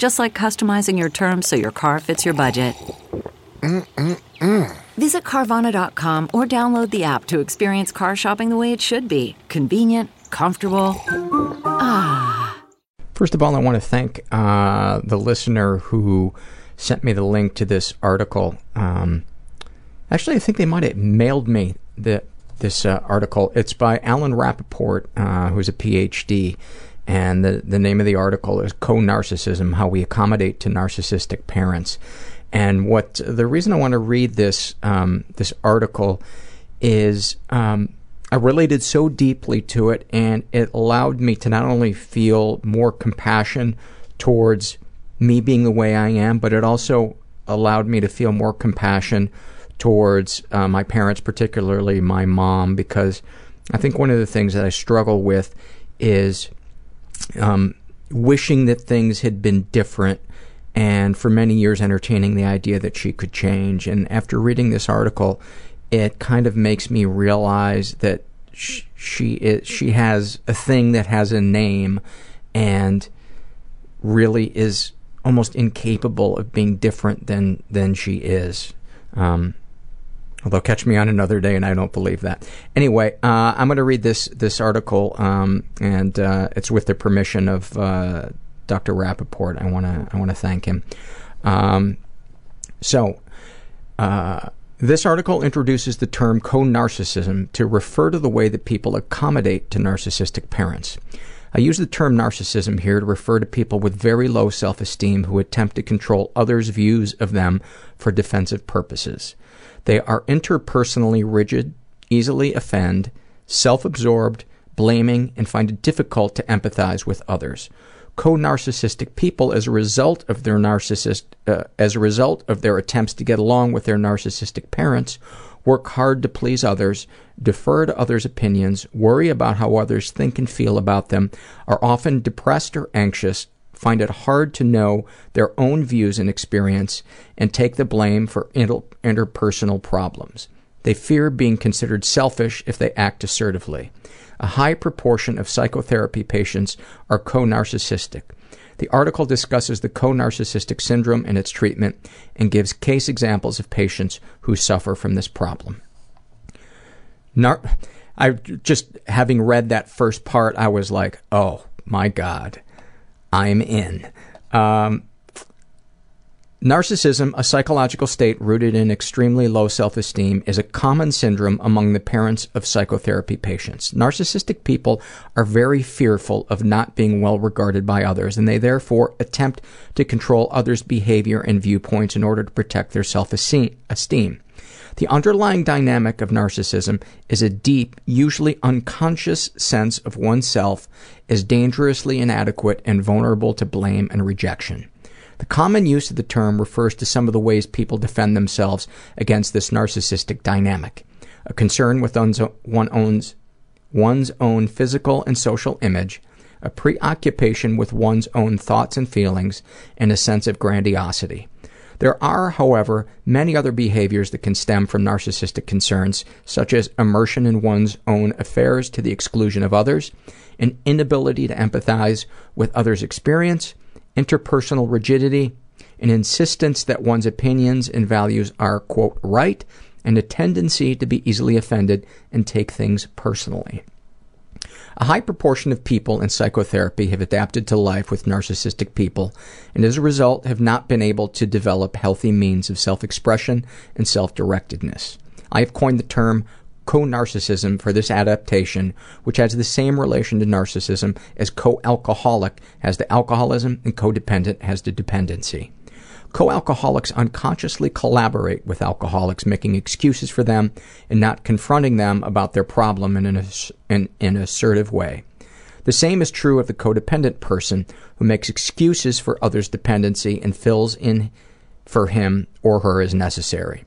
Just like customizing your terms so your car fits your budget. Mm-mm-mm. Visit Carvana.com or download the app to experience car shopping the way it should be convenient, comfortable. Ah. First of all, I want to thank uh, the listener who sent me the link to this article. Um, actually, I think they might have mailed me the, this uh, article. It's by Alan Rappoport, uh, who's a PhD, and the, the name of the article is Co Narcissism How We Accommodate to Narcissistic Parents. And what the reason I want to read this um, this article is um, I related so deeply to it, and it allowed me to not only feel more compassion towards me being the way I am, but it also allowed me to feel more compassion towards uh, my parents, particularly my mom, because I think one of the things that I struggle with is um, wishing that things had been different and for many years entertaining the idea that she could change. And after reading this article, it kind of makes me realize that sh- she is, she has a thing that has a name and really is almost incapable of being different than than she is. Um, although catch me on another day, and I don't believe that. Anyway, uh, I'm going to read this this article, um, and uh, it's with the permission of uh, Dr. Rappoport. I want to I want to thank him. Um, so. Uh, this article introduces the term co-narcissism to refer to the way that people accommodate to narcissistic parents. I use the term narcissism here to refer to people with very low self-esteem who attempt to control others' views of them for defensive purposes. They are interpersonally rigid, easily offend, self-absorbed, blaming, and find it difficult to empathize with others. Co-narcissistic people, as a result of their narcissist, uh, as a result of their attempts to get along with their narcissistic parents, work hard to please others, defer to others' opinions, worry about how others think and feel about them, are often depressed or anxious, find it hard to know their own views and experience, and take the blame for inter- interpersonal problems. They fear being considered selfish if they act assertively. A high proportion of psychotherapy patients are co narcissistic. The article discusses the co narcissistic syndrome and its treatment and gives case examples of patients who suffer from this problem. Nar- I just having read that first part, I was like, oh my god, I'm in. Um, Narcissism, a psychological state rooted in extremely low self esteem, is a common syndrome among the parents of psychotherapy patients. Narcissistic people are very fearful of not being well regarded by others, and they therefore attempt to control others' behavior and viewpoints in order to protect their self esteem. The underlying dynamic of narcissism is a deep, usually unconscious sense of oneself as dangerously inadequate and vulnerable to blame and rejection. The common use of the term refers to some of the ways people defend themselves against this narcissistic dynamic. A concern with one's, own physical and social image, a preoccupation with one's own thoughts and feelings, and a sense of grandiosity. There are, however, many other behaviors that can stem from narcissistic concerns, such as immersion in one's own affairs to the exclusion of others, an inability to empathize with others' experience, interpersonal rigidity, an insistence that one's opinions and values are, quote, right, and a tendency to be easily offended and take things personally. A high proportion of people in psychotherapy have adapted to life with narcissistic people and as a result have not been able to develop healthy means of self-expression and self-directedness. I have coined the term co-narcissism for this adaptation, which has the same relation to narcissism as co-alcoholic has to alcoholism and codependent has to dependency. Co-alcoholics unconsciously collaborate with alcoholics, making excuses for them and not confronting them about their problem in an, in, in an assertive way. The same is true of the codependent person who makes excuses for others' dependency and fills in for him or her as necessary.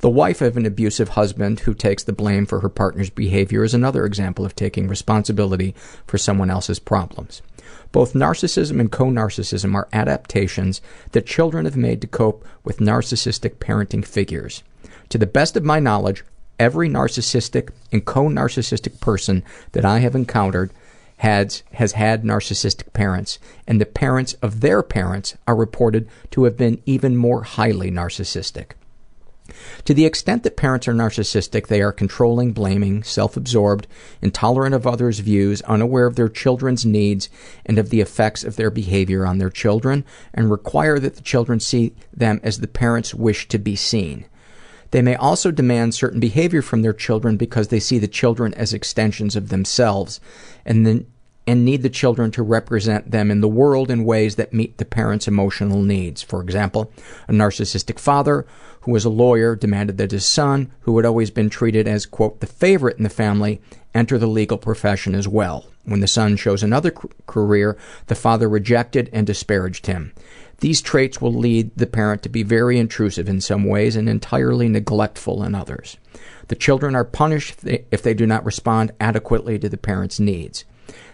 The wife of an abusive husband who takes the blame for her partner's behavior is another example of taking responsibility for someone else's problems. Both narcissism and co-narcissism are adaptations that children have made to cope with narcissistic parenting figures. To the best of my knowledge, every narcissistic and co-narcissistic person that I have encountered has, has had narcissistic parents, and the parents of their parents are reported to have been even more highly narcissistic. To the extent that parents are narcissistic, they are controlling, blaming, self-absorbed, intolerant of others' views, unaware of their children's needs and of the effects of their behavior on their children, and require that the children see them as the parents wish to be seen. They may also demand certain behavior from their children because they see the children as extensions of themselves, and then and need the children to represent them in the world in ways that meet the parents' emotional needs. For example, a narcissistic father who was a lawyer demanded that his son, who had always been treated as, quote, the favorite in the family, enter the legal profession as well. When the son chose another career, the father rejected and disparaged him. These traits will lead the parent to be very intrusive in some ways and entirely neglectful in others. The children are punished if they do not respond adequately to the parent's needs.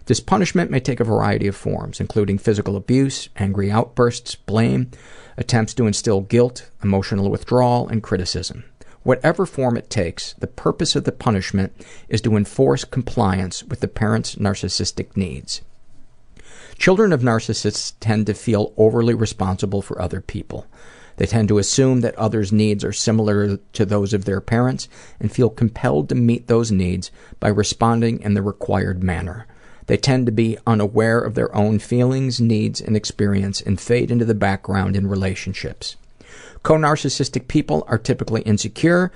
This punishment may take a variety of forms, including physical abuse, angry outbursts, blame, attempts to instill guilt, emotional withdrawal, and criticism. Whatever form it takes, the purpose of the punishment is to enforce compliance with the parent's narcissistic needs. Children of narcissists tend to feel overly responsible for other people. They tend to assume that others' needs are similar to those of their parents and feel compelled to meet those needs by responding in the required manner. They tend to be unaware of their own feelings, needs, and experience and fade into the background in relationships. Co-narcissistic people are typically insecure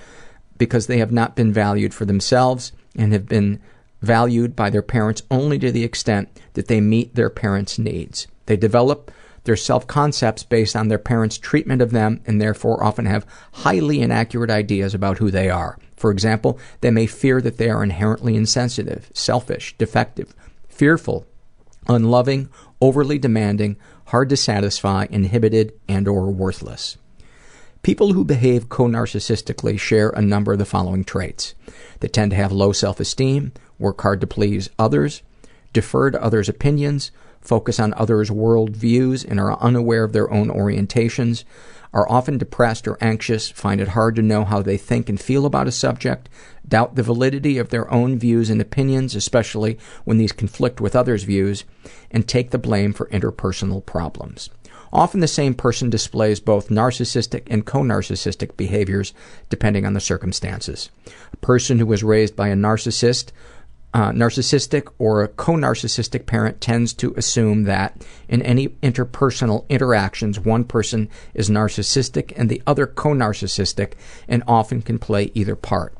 because they have not been valued for themselves and have been valued by their parents only to the extent that they meet their parents' needs. They develop their self-concepts based on their parents' treatment of them and therefore often have highly inaccurate ideas about who they are. For example, they may fear that they are inherently insensitive, selfish, defective, fearful, unloving, overly demanding, hard to satisfy, inhibited, and or worthless. People who behave co-narcissistically share a number of the following traits. They tend to have low self-esteem, work hard to please others, defer to others' opinions, focus on others' world views and are unaware of their own orientations, are often depressed or anxious, find it hard to know how they think and feel about a subject, doubt the validity of their own views and opinions, especially when these conflict with others' views, and take the blame for interpersonal problems. Often the same person displays both narcissistic and co-narcissistic behaviors depending on the circumstances. A person who was raised by a narcissist uh, narcissistic or a co-narcissistic parent tends to assume that in any interpersonal interactions, one person is narcissistic and the other co-narcissistic and often can play either part.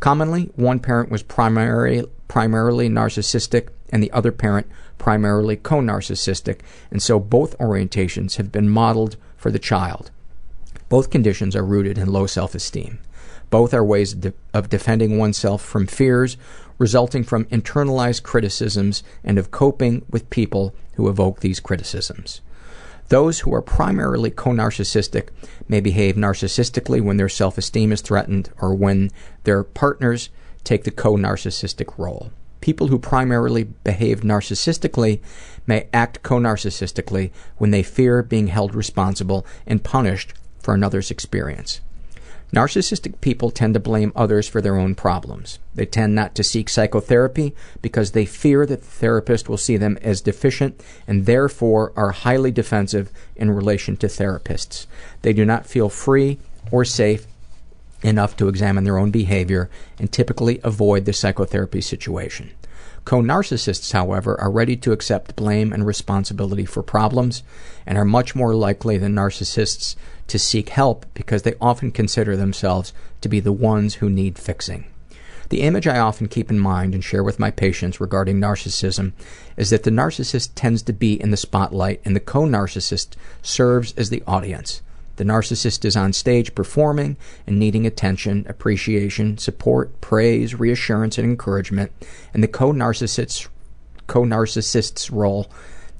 Commonly, one parent was primary, primarily narcissistic and the other parent primarily co-narcissistic, and so both orientations have been modeled for the child. Both conditions are rooted in low self-esteem. Both are ways of defending oneself from fears resulting from internalized criticisms and of coping with people who evoke these criticisms. Those who are primarily co-narcissistic may behave narcissistically when their self-esteem is threatened or when their partners take the co-narcissistic role. People who primarily behave narcissistically may act co-narcissistically when they fear being held responsible and punished for another's experience. Narcissistic people tend to blame others for their own problems. They tend not to seek psychotherapy because they fear that the therapist will see them as deficient and therefore are highly defensive in relation to therapists. They do not feel free or safe enough to examine their own behavior and typically avoid the psychotherapy situation. Co narcissists, however, are ready to accept blame and responsibility for problems and are much more likely than narcissists to seek help because they often consider themselves to be the ones who need fixing. The image I often keep in mind and share with my patients regarding narcissism is that the narcissist tends to be in the spotlight and the co narcissist serves as the audience. The narcissist is on stage performing and needing attention, appreciation, support, praise, reassurance, and encouragement, and the co narcissist's role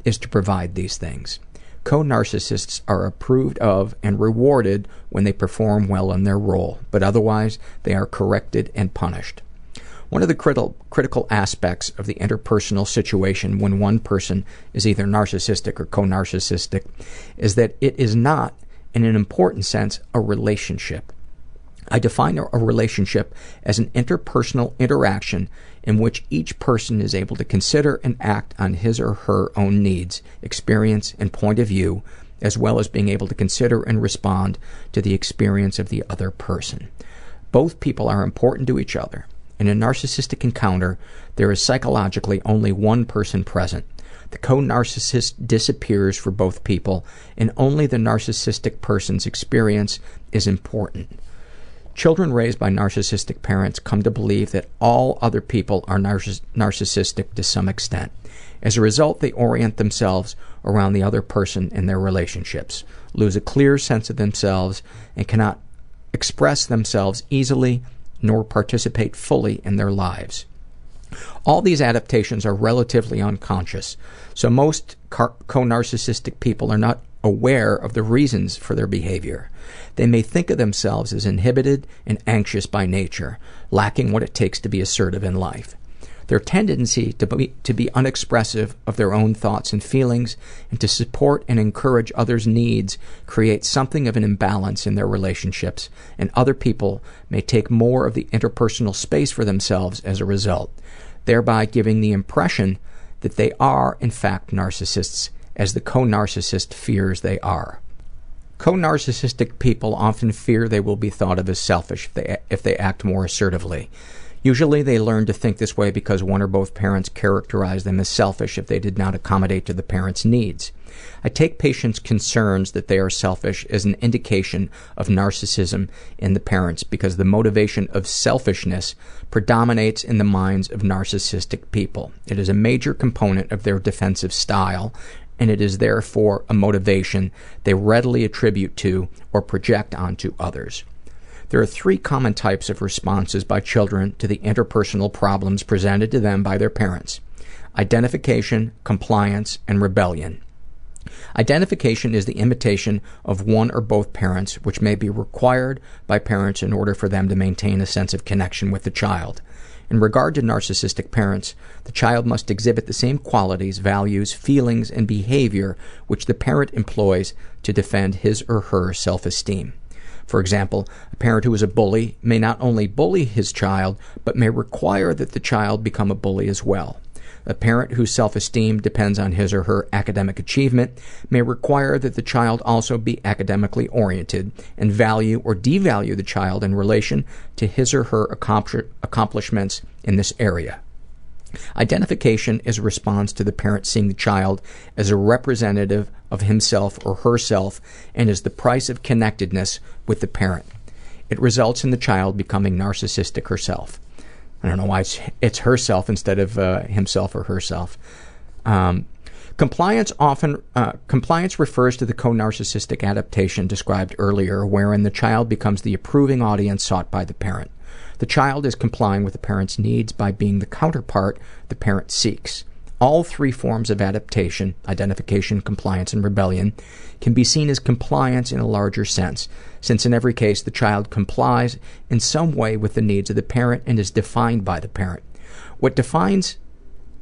is to provide these things. Co narcissists are approved of and rewarded when they perform well in their role, but otherwise they are corrected and punished. One of the critical, critical aspects of the interpersonal situation when one person is either narcissistic or co narcissistic is that it is not in an important sense, a relationship. I define a relationship as an interpersonal interaction in which each person is able to consider and act on his or her own needs, experience, and point of view, as well as being able to consider and respond to the experience of the other person. Both people are important to each other. In a narcissistic encounter, there is psychologically only one person present. The co narcissist disappears for both people, and only the narcissistic person's experience is important. Children raised by narcissistic parents come to believe that all other people are narciss- narcissistic to some extent. As a result, they orient themselves around the other person in their relationships, lose a clear sense of themselves, and cannot express themselves easily nor participate fully in their lives. All these adaptations are relatively unconscious, so most co narcissistic people are not aware of the reasons for their behavior. They may think of themselves as inhibited and anxious by nature, lacking what it takes to be assertive in life. Their tendency to be, to be unexpressive of their own thoughts and feelings and to support and encourage others' needs creates something of an imbalance in their relationships, and other people may take more of the interpersonal space for themselves as a result thereby giving the impression that they are, in fact, narcissists, as the co narcissist fears they are. Co narcissistic people often fear they will be thought of as selfish if they, if they act more assertively. Usually they learn to think this way because one or both parents characterize them as selfish if they did not accommodate to the parent's needs. I take patients' concerns that they are selfish as an indication of narcissism in the parents because the motivation of selfishness predominates in the minds of narcissistic people. It is a major component of their defensive style, and it is therefore a motivation they readily attribute to or project onto others. There are three common types of responses by children to the interpersonal problems presented to them by their parents identification, compliance, and rebellion. Identification is the imitation of one or both parents, which may be required by parents in order for them to maintain a sense of connection with the child. In regard to narcissistic parents, the child must exhibit the same qualities, values, feelings, and behavior which the parent employs to defend his or her self esteem. For example, a parent who is a bully may not only bully his child, but may require that the child become a bully as well. A parent whose self esteem depends on his or her academic achievement may require that the child also be academically oriented and value or devalue the child in relation to his or her accomplishments in this area. Identification is a response to the parent seeing the child as a representative of himself or herself and is the price of connectedness with the parent. It results in the child becoming narcissistic herself. I don't know why it's, it's herself instead of uh, himself or herself. Um, compliance often uh, compliance refers to the co-narcissistic adaptation described earlier, wherein the child becomes the approving audience sought by the parent. The child is complying with the parent's needs by being the counterpart the parent seeks. All three forms of adaptation identification, compliance, and rebellion can be seen as compliance in a larger sense, since in every case the child complies in some way with the needs of the parent and is defined by the parent. What defines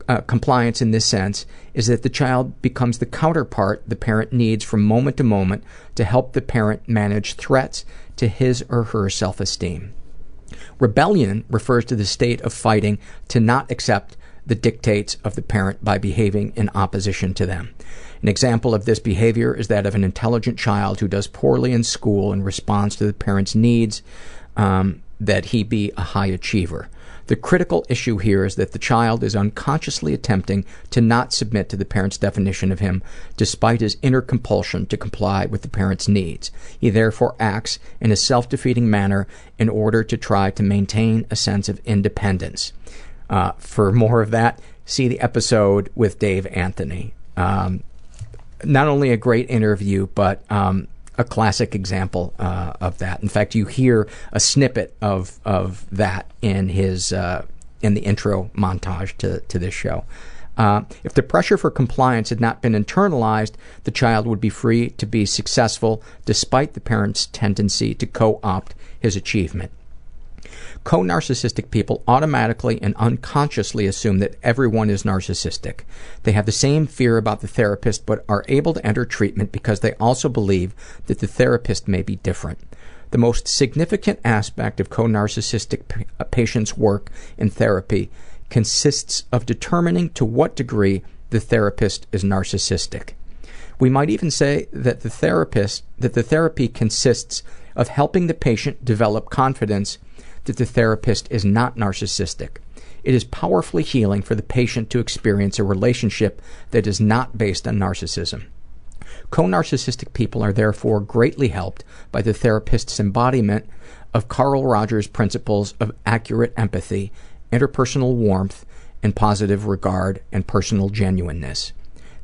uh, compliance in this sense is that the child becomes the counterpart the parent needs from moment to moment to help the parent manage threats to his or her self esteem. Rebellion refers to the state of fighting to not accept the dictates of the parent by behaving in opposition to them. An example of this behavior is that of an intelligent child who does poorly in school in response to the parent's needs um, that he be a high achiever. The critical issue here is that the child is unconsciously attempting to not submit to the parent's definition of him, despite his inner compulsion to comply with the parent's needs. He therefore acts in a self defeating manner in order to try to maintain a sense of independence. Uh, for more of that, see the episode with Dave Anthony. Um, not only a great interview, but um, a classic example uh, of that. In fact, you hear a snippet of of that in his uh, in the intro montage to to this show. Uh, if the pressure for compliance had not been internalized, the child would be free to be successful despite the parent's tendency to co opt his achievement. Co narcissistic people automatically and unconsciously assume that everyone is narcissistic. They have the same fear about the therapist but are able to enter treatment because they also believe that the therapist may be different. The most significant aspect of co narcissistic p- uh, patients' work in therapy consists of determining to what degree the therapist is narcissistic. We might even say that the therapist that the therapy consists of helping the patient develop confidence that the therapist is not narcissistic. It is powerfully healing for the patient to experience a relationship that is not based on narcissism. Co narcissistic people are therefore greatly helped by the therapist's embodiment of Carl Rogers' principles of accurate empathy, interpersonal warmth, and positive regard and personal genuineness.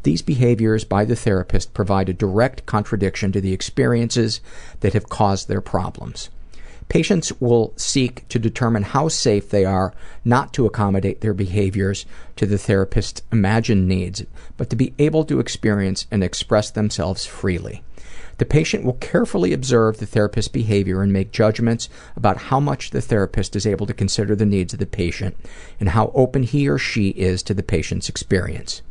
These behaviors by the therapist provide a direct contradiction to the experiences that have caused their problems. Patients will seek to determine how safe they are not to accommodate their behaviors to the therapist's imagined needs, but to be able to experience and express themselves freely. The patient will carefully observe the therapist's behavior and make judgments about how much the therapist is able to consider the needs of the patient and how open he or she is to the patient's experience.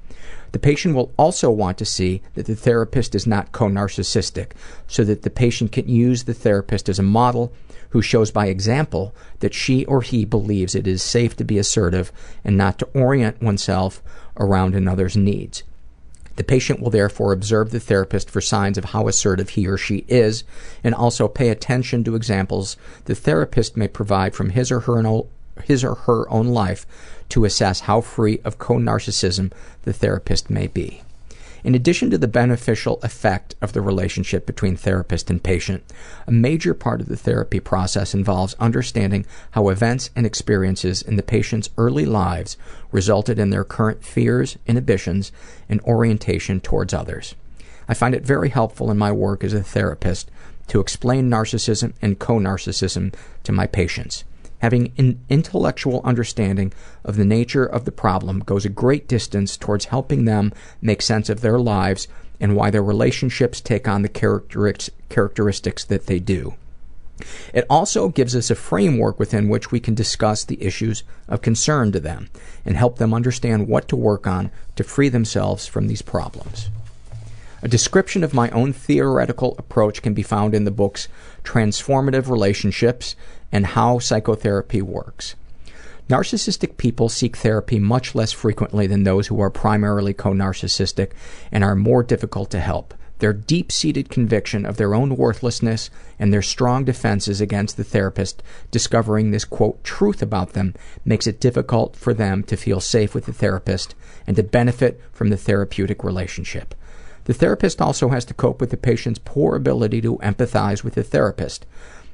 The patient will also want to see that the therapist is not co narcissistic, so that the patient can use the therapist as a model who shows by example that she or he believes it is safe to be assertive and not to orient oneself around another's needs. The patient will therefore observe the therapist for signs of how assertive he or she is and also pay attention to examples the therapist may provide from his or her, his or her own life to assess how free of co narcissism the therapist may be. In addition to the beneficial effect of the relationship between therapist and patient, a major part of the therapy process involves understanding how events and experiences in the patient's early lives resulted in their current fears, inhibitions, and orientation towards others. I find it very helpful in my work as a therapist to explain narcissism and co narcissism to my patients. Having an intellectual understanding of the nature of the problem goes a great distance towards helping them make sense of their lives and why their relationships take on the characteristics that they do. It also gives us a framework within which we can discuss the issues of concern to them and help them understand what to work on to free themselves from these problems. A description of my own theoretical approach can be found in the books Transformative Relationships and How Psychotherapy Works. Narcissistic people seek therapy much less frequently than those who are primarily co narcissistic and are more difficult to help. Their deep seated conviction of their own worthlessness and their strong defenses against the therapist discovering this quote truth about them makes it difficult for them to feel safe with the therapist and to benefit from the therapeutic relationship. The therapist also has to cope with the patient's poor ability to empathize with the therapist.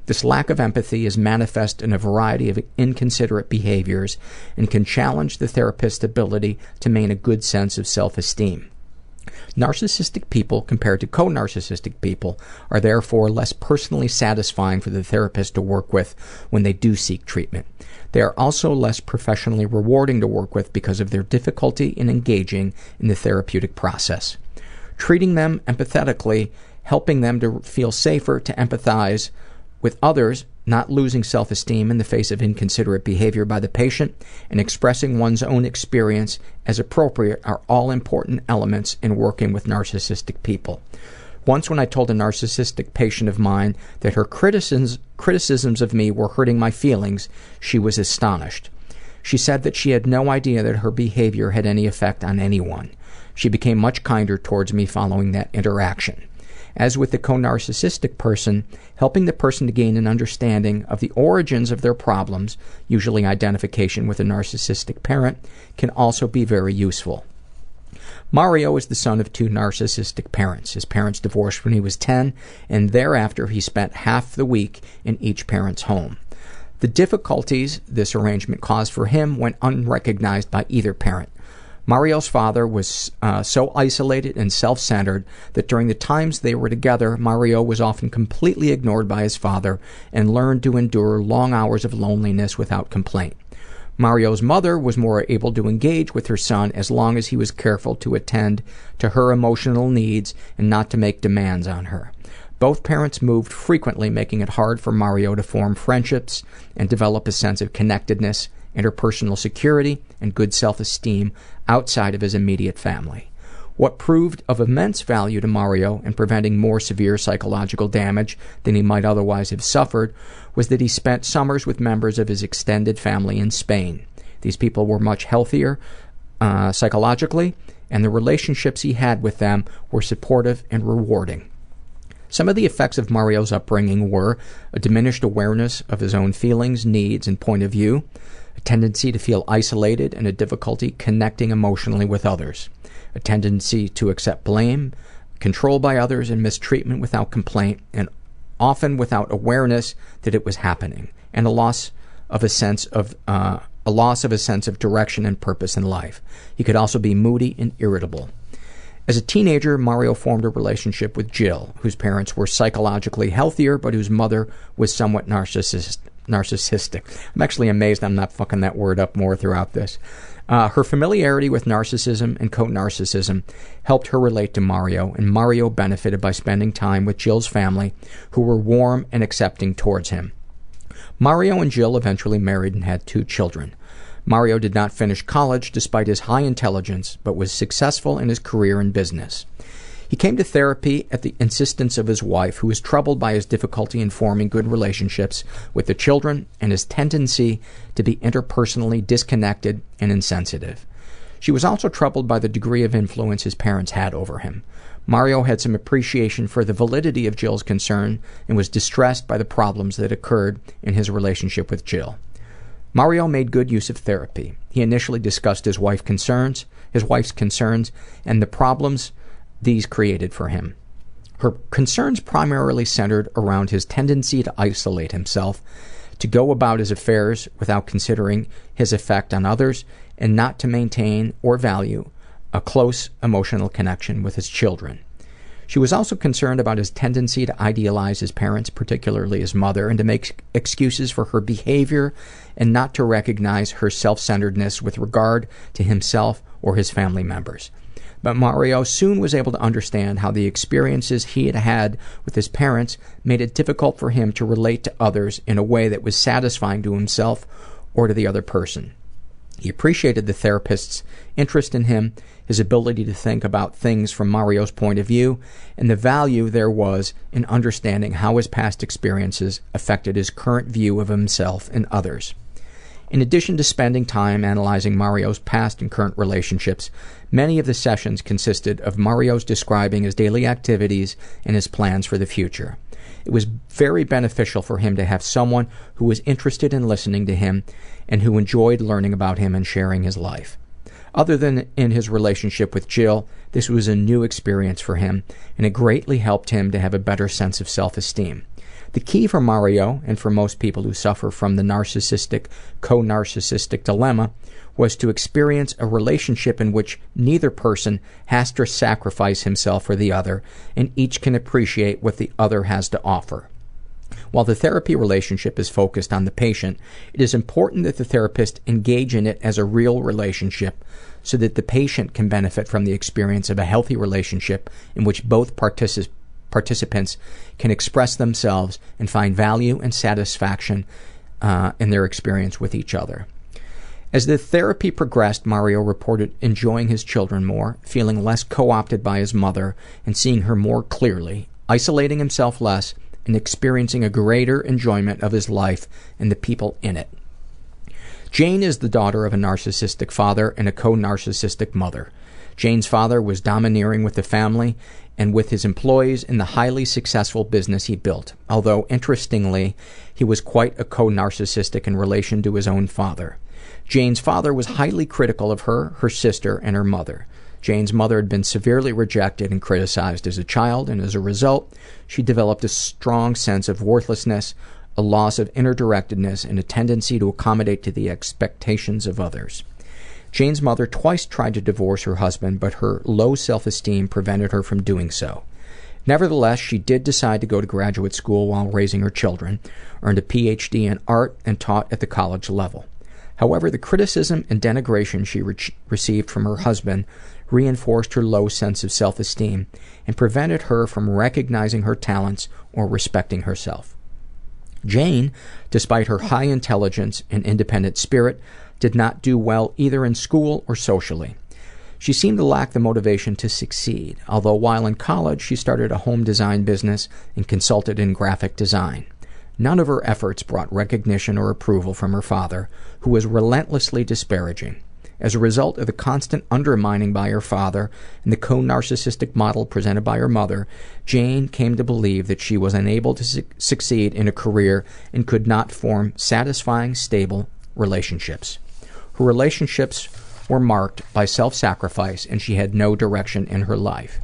This lack of empathy is manifest in a variety of inconsiderate behaviors and can challenge the therapist's ability to maintain a good sense of self esteem. Narcissistic people, compared to co narcissistic people, are therefore less personally satisfying for the therapist to work with when they do seek treatment. They are also less professionally rewarding to work with because of their difficulty in engaging in the therapeutic process. Treating them empathetically, helping them to feel safer to empathize with others not losing self esteem in the face of inconsiderate behavior by the patient, and expressing one's own experience as appropriate are all important elements in working with narcissistic people. Once, when I told a narcissistic patient of mine that her criticisms, criticisms of me were hurting my feelings, she was astonished. She said that she had no idea that her behavior had any effect on anyone. She became much kinder towards me following that interaction. As with the co-narcissistic person, helping the person to gain an understanding of the origins of their problems, usually identification with a narcissistic parent, can also be very useful. Mario is the son of two narcissistic parents. His parents divorced when he was 10, and thereafter he spent half the week in each parent's home. The difficulties this arrangement caused for him went unrecognized by either parent. Mario's father was uh, so isolated and self centered that during the times they were together, Mario was often completely ignored by his father and learned to endure long hours of loneliness without complaint. Mario's mother was more able to engage with her son as long as he was careful to attend to her emotional needs and not to make demands on her. Both parents moved frequently, making it hard for Mario to form friendships and develop a sense of connectedness, interpersonal security, and good self esteem outside of his immediate family. What proved of immense value to Mario in preventing more severe psychological damage than he might otherwise have suffered was that he spent summers with members of his extended family in Spain. These people were much healthier uh, psychologically, and the relationships he had with them were supportive and rewarding. Some of the effects of Mario's upbringing were a diminished awareness of his own feelings, needs, and point of view, a tendency to feel isolated, and a difficulty connecting emotionally with others a tendency to accept blame, control by others, and mistreatment without complaint, and often without awareness that it was happening, and a loss of a sense of uh, a loss of a sense of direction and purpose in life. He could also be moody and irritable. As a teenager, Mario formed a relationship with Jill, whose parents were psychologically healthier, but whose mother was somewhat narcissist, narcissistic. I'm actually amazed I'm not fucking that word up more throughout this. Uh, her familiarity with narcissism and co-narcissism helped her relate to Mario, and Mario benefited by spending time with Jill's family, who were warm and accepting towards him. Mario and Jill eventually married and had two children. Mario did not finish college despite his high intelligence, but was successful in his career in business. He came to therapy at the insistence of his wife, who was troubled by his difficulty in forming good relationships with the children and his tendency to be interpersonally disconnected and insensitive. She was also troubled by the degree of influence his parents had over him. Mario had some appreciation for the validity of Jill's concern and was distressed by the problems that occurred in his relationship with Jill. Mario made good use of therapy. He initially discussed his wife's concerns, his wife's concerns, and the problems these created for him. Her concerns primarily centered around his tendency to isolate himself, to go about his affairs without considering his effect on others, and not to maintain or value a close emotional connection with his children. She was also concerned about his tendency to idealize his parents, particularly his mother, and to make excuses for her behavior and not to recognize her self centeredness with regard to himself or his family members. But Mario soon was able to understand how the experiences he had had with his parents made it difficult for him to relate to others in a way that was satisfying to himself or to the other person. He appreciated the therapist's interest in him, his ability to think about things from Mario's point of view, and the value there was in understanding how his past experiences affected his current view of himself and others. In addition to spending time analyzing Mario's past and current relationships, many of the sessions consisted of Mario's describing his daily activities and his plans for the future. It was very beneficial for him to have someone who was interested in listening to him and who enjoyed learning about him and sharing his life. Other than in his relationship with Jill, this was a new experience for him, and it greatly helped him to have a better sense of self esteem. The key for Mario, and for most people who suffer from the narcissistic, co narcissistic dilemma, was to experience a relationship in which neither person has to sacrifice himself for the other, and each can appreciate what the other has to offer. While the therapy relationship is focused on the patient, it is important that the therapist engage in it as a real relationship so that the patient can benefit from the experience of a healthy relationship in which both particip- participants can express themselves and find value and satisfaction uh, in their experience with each other. As the therapy progressed, Mario reported enjoying his children more, feeling less co opted by his mother, and seeing her more clearly, isolating himself less, and experiencing a greater enjoyment of his life and the people in it. Jane is the daughter of a narcissistic father and a co narcissistic mother. Jane's father was domineering with the family and with his employees in the highly successful business he built, although, interestingly, he was quite a co narcissistic in relation to his own father. Jane's father was highly critical of her, her sister, and her mother. Jane's mother had been severely rejected and criticized as a child, and as a result, she developed a strong sense of worthlessness, a loss of inner directedness, and a tendency to accommodate to the expectations of others. Jane's mother twice tried to divorce her husband, but her low self esteem prevented her from doing so. Nevertheless, she did decide to go to graduate school while raising her children, earned a PhD in art, and taught at the college level. However, the criticism and denigration she re- received from her husband reinforced her low sense of self esteem and prevented her from recognizing her talents or respecting herself. Jane, despite her high intelligence and independent spirit, did not do well either in school or socially. She seemed to lack the motivation to succeed, although while in college she started a home design business and consulted in graphic design. None of her efforts brought recognition or approval from her father, who was relentlessly disparaging. As a result of the constant undermining by her father and the co narcissistic model presented by her mother, Jane came to believe that she was unable to su- succeed in a career and could not form satisfying, stable relationships. Her relationships were marked by self sacrifice and she had no direction in her life.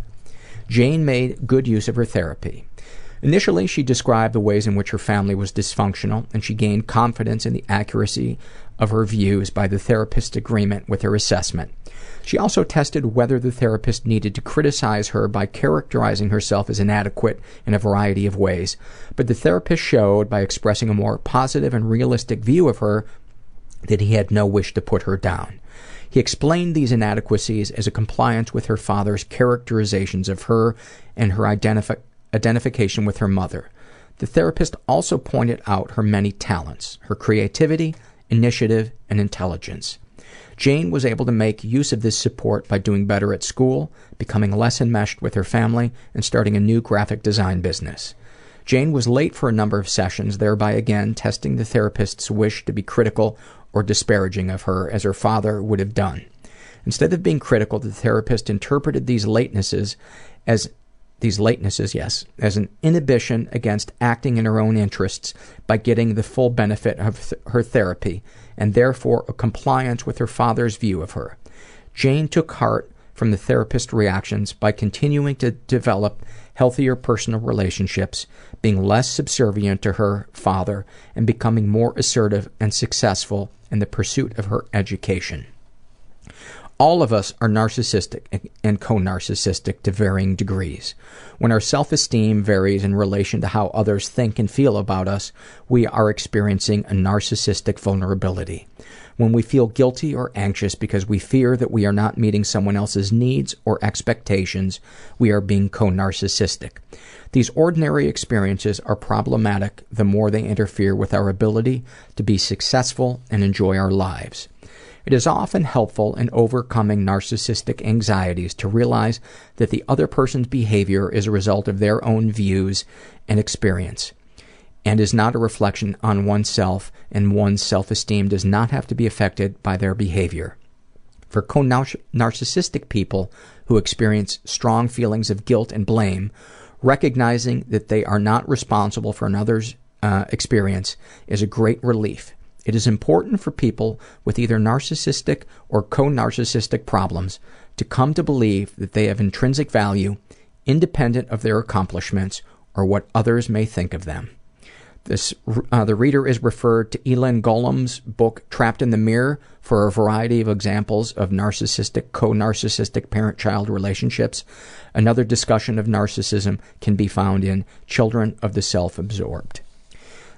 Jane made good use of her therapy. Initially, she described the ways in which her family was dysfunctional, and she gained confidence in the accuracy of her views by the therapist's agreement with her assessment. She also tested whether the therapist needed to criticize her by characterizing herself as inadequate in a variety of ways, but the therapist showed by expressing a more positive and realistic view of her that he had no wish to put her down. He explained these inadequacies as a compliance with her father's characterizations of her and her identifi- identification with her mother. The therapist also pointed out her many talents, her creativity, initiative, and intelligence. Jane was able to make use of this support by doing better at school, becoming less enmeshed with her family, and starting a new graphic design business. Jane was late for a number of sessions, thereby again testing the therapist's wish to be critical or disparaging of her, as her father would have done. Instead of being critical, the therapist interpreted these latenesses as these latenesses, yes, as an inhibition against acting in her own interests by getting the full benefit of th- her therapy, and therefore a compliance with her father's view of her. Jane took heart from the therapist's reactions by continuing to develop healthier personal relationships, being less subservient to her father, and becoming more assertive and successful in the pursuit of her education. All of us are narcissistic and co narcissistic to varying degrees. When our self esteem varies in relation to how others think and feel about us, we are experiencing a narcissistic vulnerability. When we feel guilty or anxious because we fear that we are not meeting someone else's needs or expectations, we are being co narcissistic. These ordinary experiences are problematic the more they interfere with our ability to be successful and enjoy our lives. It is often helpful in overcoming narcissistic anxieties to realize that the other person's behavior is a result of their own views and experience and is not a reflection on oneself, and one's self esteem does not have to be affected by their behavior. For co narcissistic people who experience strong feelings of guilt and blame, recognizing that they are not responsible for another's uh, experience is a great relief. It is important for people with either narcissistic or co narcissistic problems to come to believe that they have intrinsic value independent of their accomplishments or what others may think of them. This, uh, the reader is referred to Elan Golomb's book Trapped in the Mirror for a variety of examples of narcissistic, co narcissistic parent child relationships. Another discussion of narcissism can be found in Children of the Self Absorbed.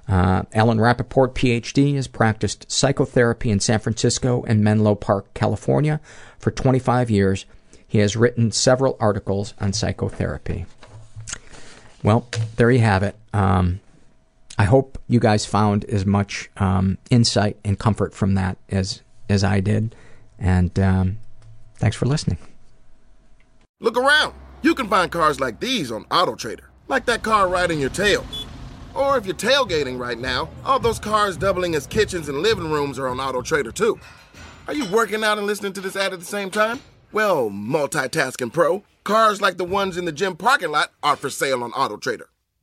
Uh, Alan Rappoport, PhD, has practiced psychotherapy in San Francisco and Menlo Park, California for 25 years. He has written several articles on psychotherapy. Well, there you have it. Um, I hope you guys found as much um, insight and comfort from that as as I did. And um, thanks for listening. Look around. You can find cars like these on AutoTrader, like that car riding your tail. Or if you're tailgating right now, all those cars doubling as kitchens and living rooms are on AutoTrader too. Are you working out and listening to this ad at the same time? Well, multitasking pro, cars like the ones in the gym parking lot are for sale on AutoTrader.